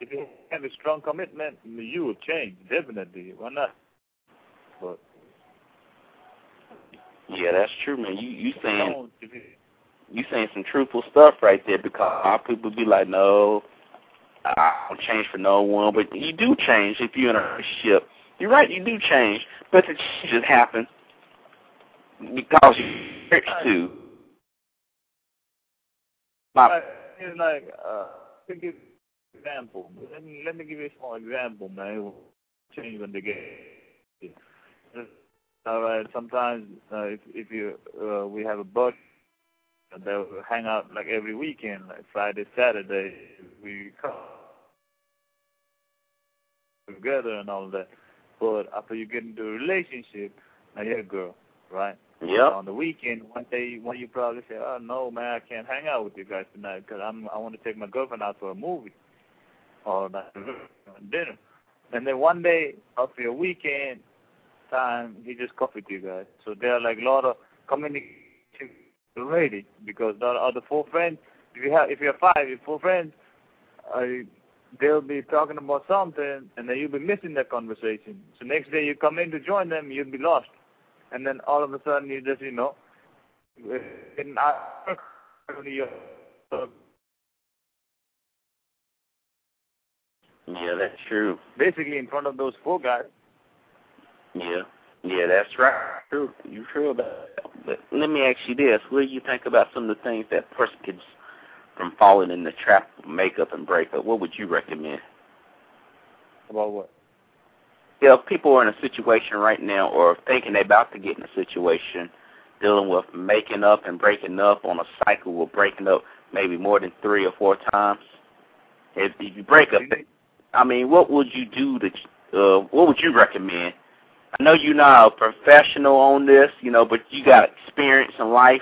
If you have a strong commitment, you will change definitely. Why not? But Yeah, that's true, man. You you saying you, saying some truthful stuff right there because a lot of people be like, no, I don't change for no one, but you do change if you're in a relationship. You're right, you do change, but the just happens because you're to. I is like, uh, example. Let me let me give you a small example, man. It will change when they get. All right. Sometimes uh, if if you uh, we have a buddy they'll hang out like every weekend, like Friday, Saturday. We come together and all that. But after you get into a relationship, now you're a girl, right? Yeah. On the weekend, one day, one you probably say, "Oh no, man, I can't hang out with you guys tonight because I'm I want to take my girlfriend out for a movie or like dinner." And then one day after your weekend time, he just with you guys. So there are like a lot of communication already because there are the four friends, if you have if you have five, if four friends, uh, they'll be talking about something, and then you'll be missing that conversation. So next day you come in to join them, you'll be lost, and then all of a sudden you just you know, in Yeah, that's true. Basically, in front of those four guys. Yeah, yeah, that's right. True, you true about that. But let me ask you this: What do you think about some of the things that person gets from falling in the trap of makeup and breakup? What would you recommend? About what? Yeah, if people are in a situation right now, or thinking they're about to get in a situation, dealing with making up and breaking up on a cycle of breaking up maybe more than three or four times. If, if you break up, I mean, what would you do to? Uh, what would you recommend? I know you're not a professional on this, you know, but you got experience in life.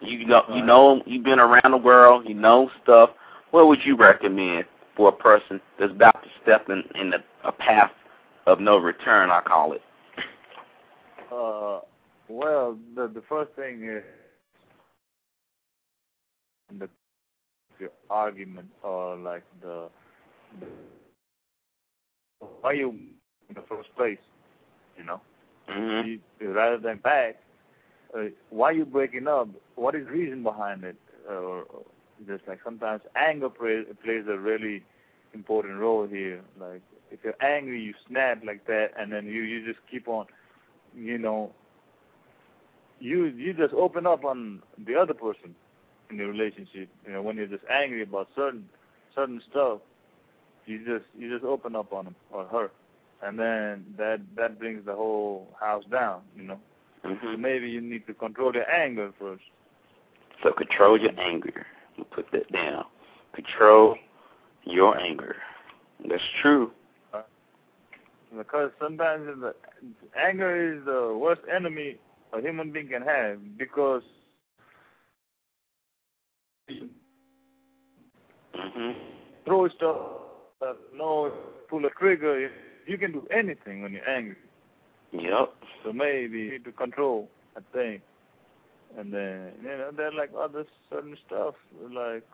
You know, you know, you've been around the world. You know stuff. What would you recommend for a person that's about to step in in a, a path of no return? I call it. Uh, well, the the first thing is the your argument or like the, the why you in the first place, you know. Mm-hmm. You, rather than back, uh, why you breaking up? What is the reason behind it? Uh, or just like sometimes anger plays plays a really important role here. Like if you're angry, you snap like that, and then you you just keep on, you know. You you just open up on the other person in the relationship. You know when you're just angry about certain certain stuff, you just you just open up on him or her, and then that that brings the whole house down. You know. Mm-hmm. So maybe you need to control your anger first. So control your anger. We'll put that down. Control your anger. That's true. Because sometimes the anger is the worst enemy a human being can have because Mhm. throw stuff, uh, no pull a trigger. You can do anything when you're angry. Yep. So maybe you need to control a thing. And then you know there are like other certain stuff like,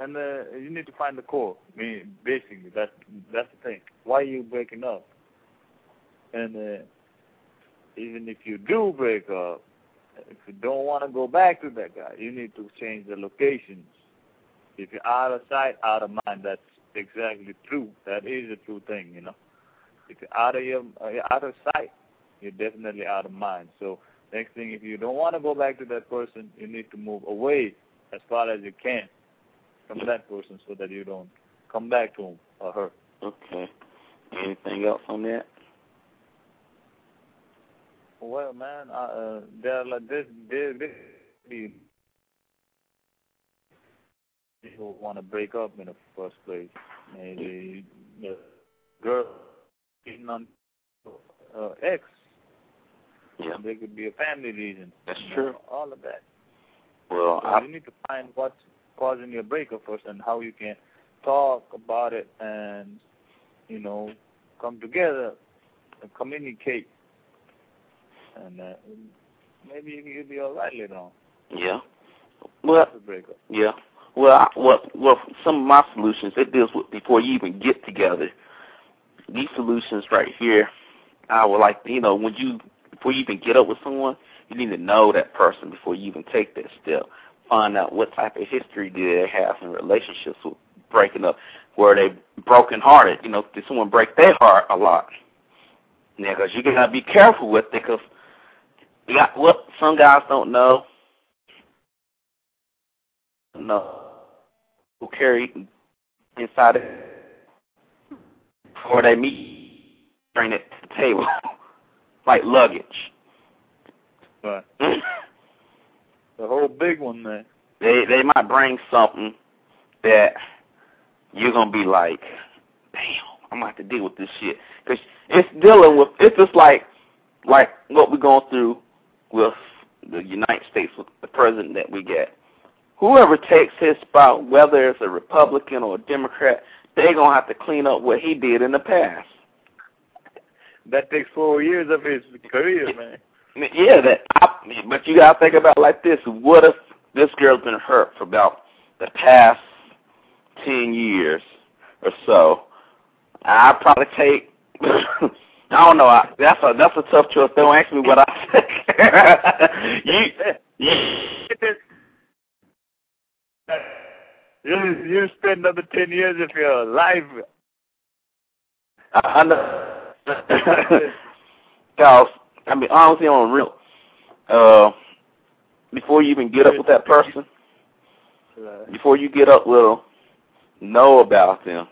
and uh, you need to find the core. I mean, basically that's that's the thing. Why are you breaking up? And uh, even if you do break up, if you don't want to go back to that guy, you need to change the locations. If you're out of sight, out of mind, that's exactly true. That is a true thing, you know. If you're out of your uh, out of sight, you're definitely out of mind. So next thing, if you don't want to go back to that person, you need to move away as far as you can from that person, so that you don't come back to him or her. Okay. Anything else on that? Well, man, uh, uh, they're like this. They, they, people want to break up in the first place. Maybe the girl cheating on uh, ex. Yeah. There could be a family reason. That's you know, true. All of that. Well, So I you need to find what's causing your breakup first, and how you can talk about it, and you know, come together and communicate, and uh, maybe you'll be all right later on. yeah. Well, breakup. yeah. Well, I, well, well. Some of my solutions it deals with before you even get together. These solutions right here, I would like you know when you before you even get up with someone, you need to know that person before you even take that step. Find out what type of history do they have in relationships with breaking up. Were they broken hearted? You know, did someone break their heart a lot? Yeah, because you gotta be careful with it. Because you got what some guys don't know. No, carry inside it before they meet, bring it to the table, like luggage. Right. the whole big one there. They they might bring something that you're gonna be like, damn, I'm gonna have to deal with this shit because it's dealing with it's just like like what we're going through with the United States with the president that we get. Whoever takes his spot, whether it's a Republican or a Democrat, they're gonna have to clean up what he did in the past. That takes four years of his career, man. Yeah, that. I, but you gotta think about it like this: What if this girl's been hurt for about the past ten years or so? I'd probably take. I don't know. I, that's a that's a tough choice. Don't ask me what I think. you, you, You you spend another ten years of your life. I know. Cause I mean, honestly, on real, uh, before you even get up with that person, before you get up with them, know about them.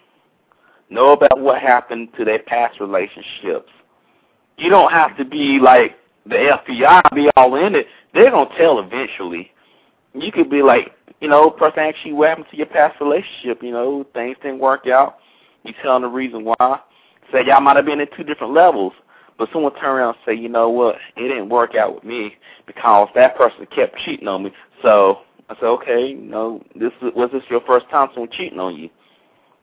Know about what happened to their past relationships. You don't have to be like the FBI, be all in it. They're gonna tell eventually. You could be like, you know, person actually what happened to your past relationship. You know, things didn't work out. You tell them the reason why. Say y'all might have been at two different levels, but someone turn around and say, you know what, it didn't work out with me because that person kept cheating on me. So I said, okay, you know, this was this your first time someone cheating on you?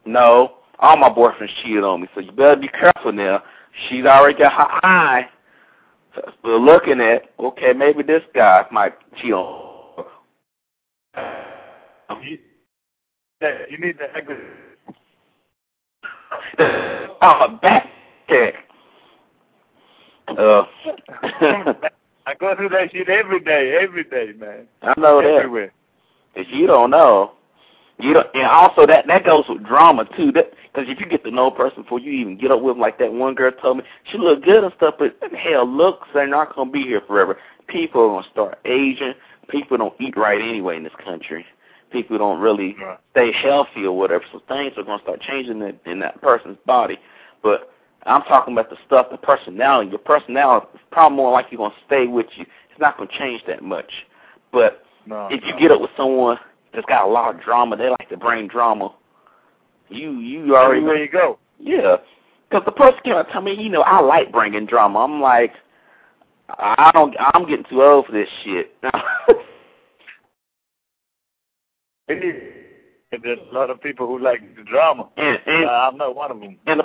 No, all my boyfriends cheated on me, so you better be careful now. She's already got her eye looking at, okay, maybe this guy might cheat on you, you need to exit. oh, back check. Uh, I go through that shit every day, every day, man. I know that. Everywhere. If you don't know, you don't, and also that that goes with drama too. That because if you get to know a person before you even get up with them, like that one girl told me, she looked good and stuff, but hell, looks are not gonna be here forever. People are gonna start aging. People don't eat right anyway in this country. People don't really Right. stay healthy or whatever. So things are gonna start changing in, in that person's body. But I'm talking about the stuff, the personality. Your personality is probably more likely gonna stay with you. It's not gonna change that much. But No, if you no. get up with someone that's got a lot of drama, they like to bring drama. You you already everywhere you go. yeah, because the person came out tell me, you know, I like bringing drama. I'm like, I don't. I'm getting too old for this shit. There's a lot of people who like the drama. and and Uh, I'm not one of them. and the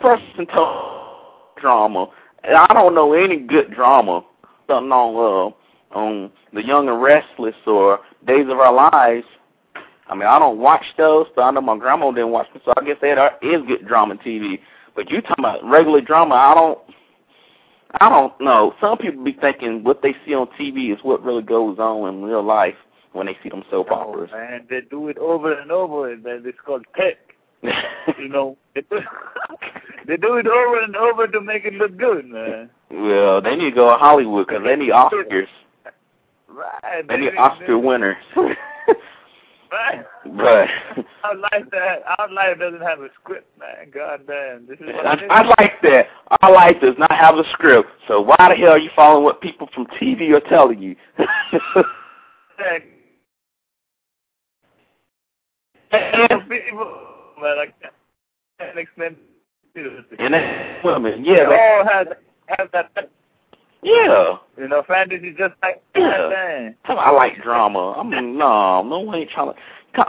person told drama. And I don't know any good drama. Something on uh, on the Young and Restless or Days of Our Lives. I mean, I don't watch those, but I know my grandma didn't watch them, so I guess that is good drama TV. But you talking about regular drama? I don't. I don't know. Some people be thinking what they see on TV is what really goes on in real life when they see them soap Oh, operas. man, they do it over and over. and then It's called tech. You know, they do, they do it over and over to make it look good, man. well, they need to go to Hollywood because they need Oscars. Right. They need Oscar winners. Right. but Our life that our life doesn't have a script, man. God damn, this is what I. I like that. Our life does not have a script. So why the hell are you following what people from TV are telling you? Can't, can't explain. seriously. and that's women, yeah, they, all have have that, yeah. you know, fantasy just like Yeah. I like drama. I mean, no, no one ain't trying to.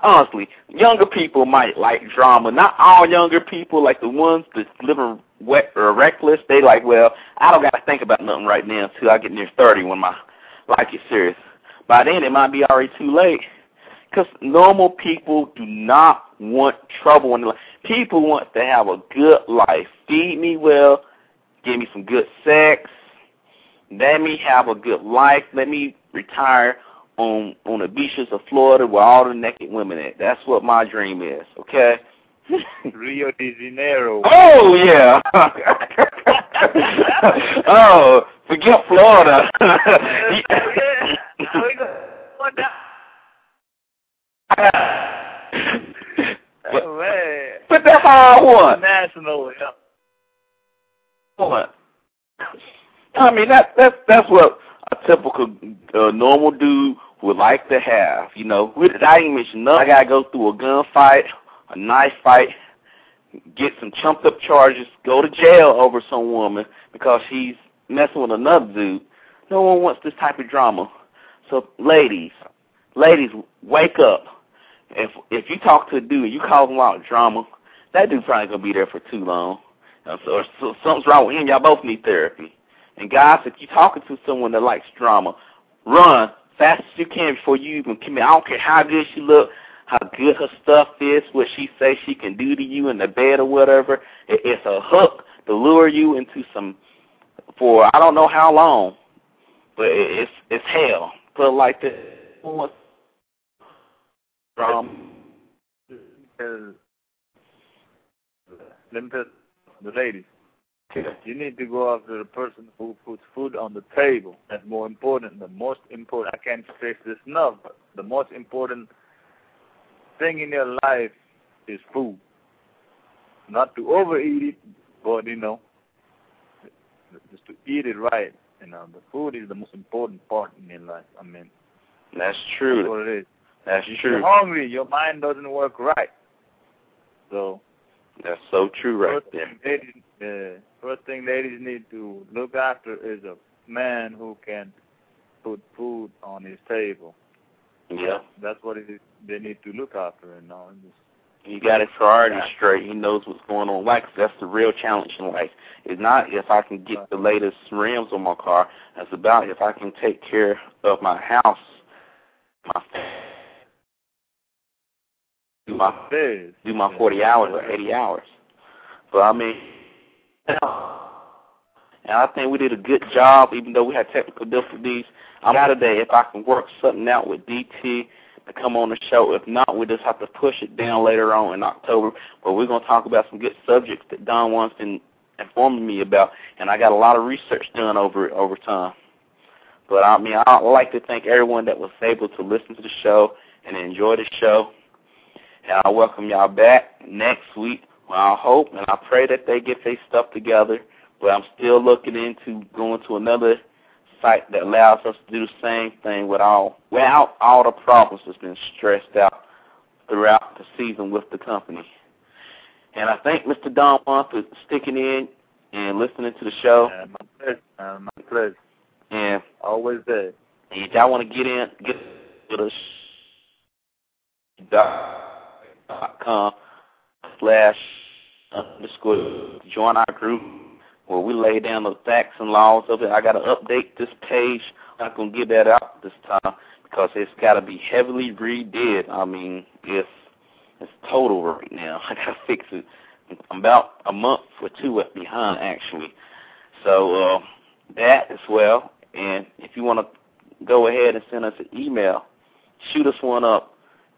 Honestly, younger people might like drama. Not all younger people, like the ones that living wet or reckless. They like, well, I don't got to think about nothing right now until I get near thirty when my life gets serious. By then, it might be already too late. Because normal people do not want trouble in their life. People want to have a good life. Feed me well. Give me some good sex. Let me have a good life. Let me retire on on the beaches of Florida where all the naked women at. That's what my dream is. Okay. Rio de Janeiro. oh yeah. oh, forget Florida. yeah. We go- what the- what? National, yeah. I mean that that's that's what a typical uh, normal dude would like to have. You know, I didn't mention none. I gotta go through a gunfight, a knife fight, get some chumped up charges, go to jail over some woman because she's messing with another dude. No one wants this type of drama. So, ladies, ladies, wake up. If if you talk to a dude you call him out drama, that dude's probably gonna be there for too long. Uh, so, so something's wrong with him. Y'all both need therapy. And guys, if you're talking to someone that likes drama, run fast as you can before you even commit. I don't care how good she look, how good her stuff is, what she says she can do to you in the bed or whatever. It, it's a hook to lure you into some for I don't know how long, but it, it's it's hell. Put it like this. Um, Let me the ladies. You need to go after the person who puts food on the table. That's more important. The most important, I can't stress this enough, but the most important thing in your life is food. Not to overeat it, but, you know, just to eat it right. You know, the food is the most important part in your life. I mean, that's that's true. what it is. That's true. you're hungry, your mind doesn't work right. So, That's so true right first there. thing ladies, uh, first thing ladies need to look after is a man who can put food on his table. Yeah. That's what it is they need to look after. And just, He got his priorities straight. He knows what's going on. Like that's the real challenge in life. It's not if I can get the latest rims on my car. It's about if I can take care of my house, my do my do my forty hours or eighty hours. But I mean, and I think we did a good job, even though we had technical difficulties. I'm out today if I can work something out with DT to come on the show. If not, we just have to push it down later on in October. But we're gonna talk about some good subjects that Don Juan's been informing me about, and I got a lot of research done over over time. But I mean, I'd like to thank everyone that was able to listen to the show and enjoy the show. And I welcome y'all back next week. Well, I hope and I pray that they get their stuff together. But I'm still looking into going to another site that allows us to do the same thing without without all the problems that's been stressed out throughout the season with the company. And I thank Mr. Don Juan for sticking in and listening to the show. Uh, my pleasure. Uh, my pleasure. And Always there. if y'all want to get in, get to the dot com slash underscore join our group where we lay down the facts and laws of it. I got to update this page. I'm not gonna get that out this time because it's got to be heavily redid. I mean, it's it's total right now. I got to fix it. I'm about a month or two behind actually. So uh, that as well. And if you want to go ahead and send us an email, shoot us one up,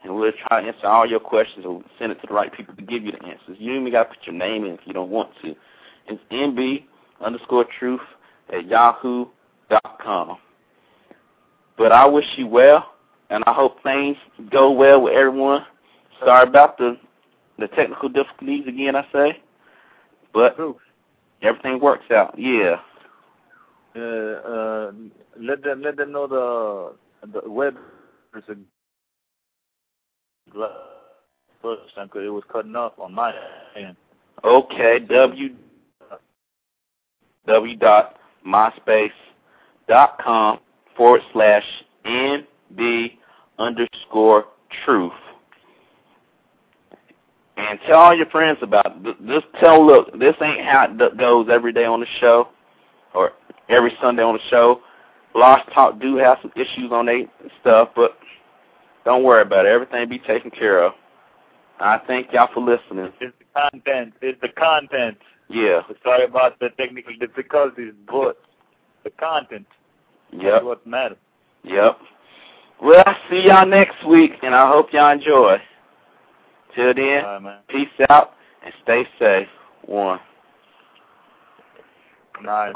and we'll try to answer all your questions or send it to the right people to give you the answers. You even got to put your name in if you don't want to. It's nb underscore truth at yahoo dot com. But I wish you well, and I hope things go well with everyone. Sorry about the the technical difficulties again, I say, but everything works out. Yeah. Uh, uh, let them let them know the the web is a first time 'cause it was cutting off on my end. Okay, w w dot myspace dot com forward slash nb underscore truth. And tell all your friends about it. Th- Just tell, look, this ain't how it goes every day on the show or every Sunday on the show. Lost Talk do have some issues on their stuff, but don't worry about it. Everything be taken care of. I thank y'all for listening. It's the content. It's the content. Yeah. Sorry about the technical difficulties, but the content Yep. is what matters. Yep. Well, I'll see y'all next week, and I hope y'all enjoy. Till then, right, peace out and stay safe. One. Nice.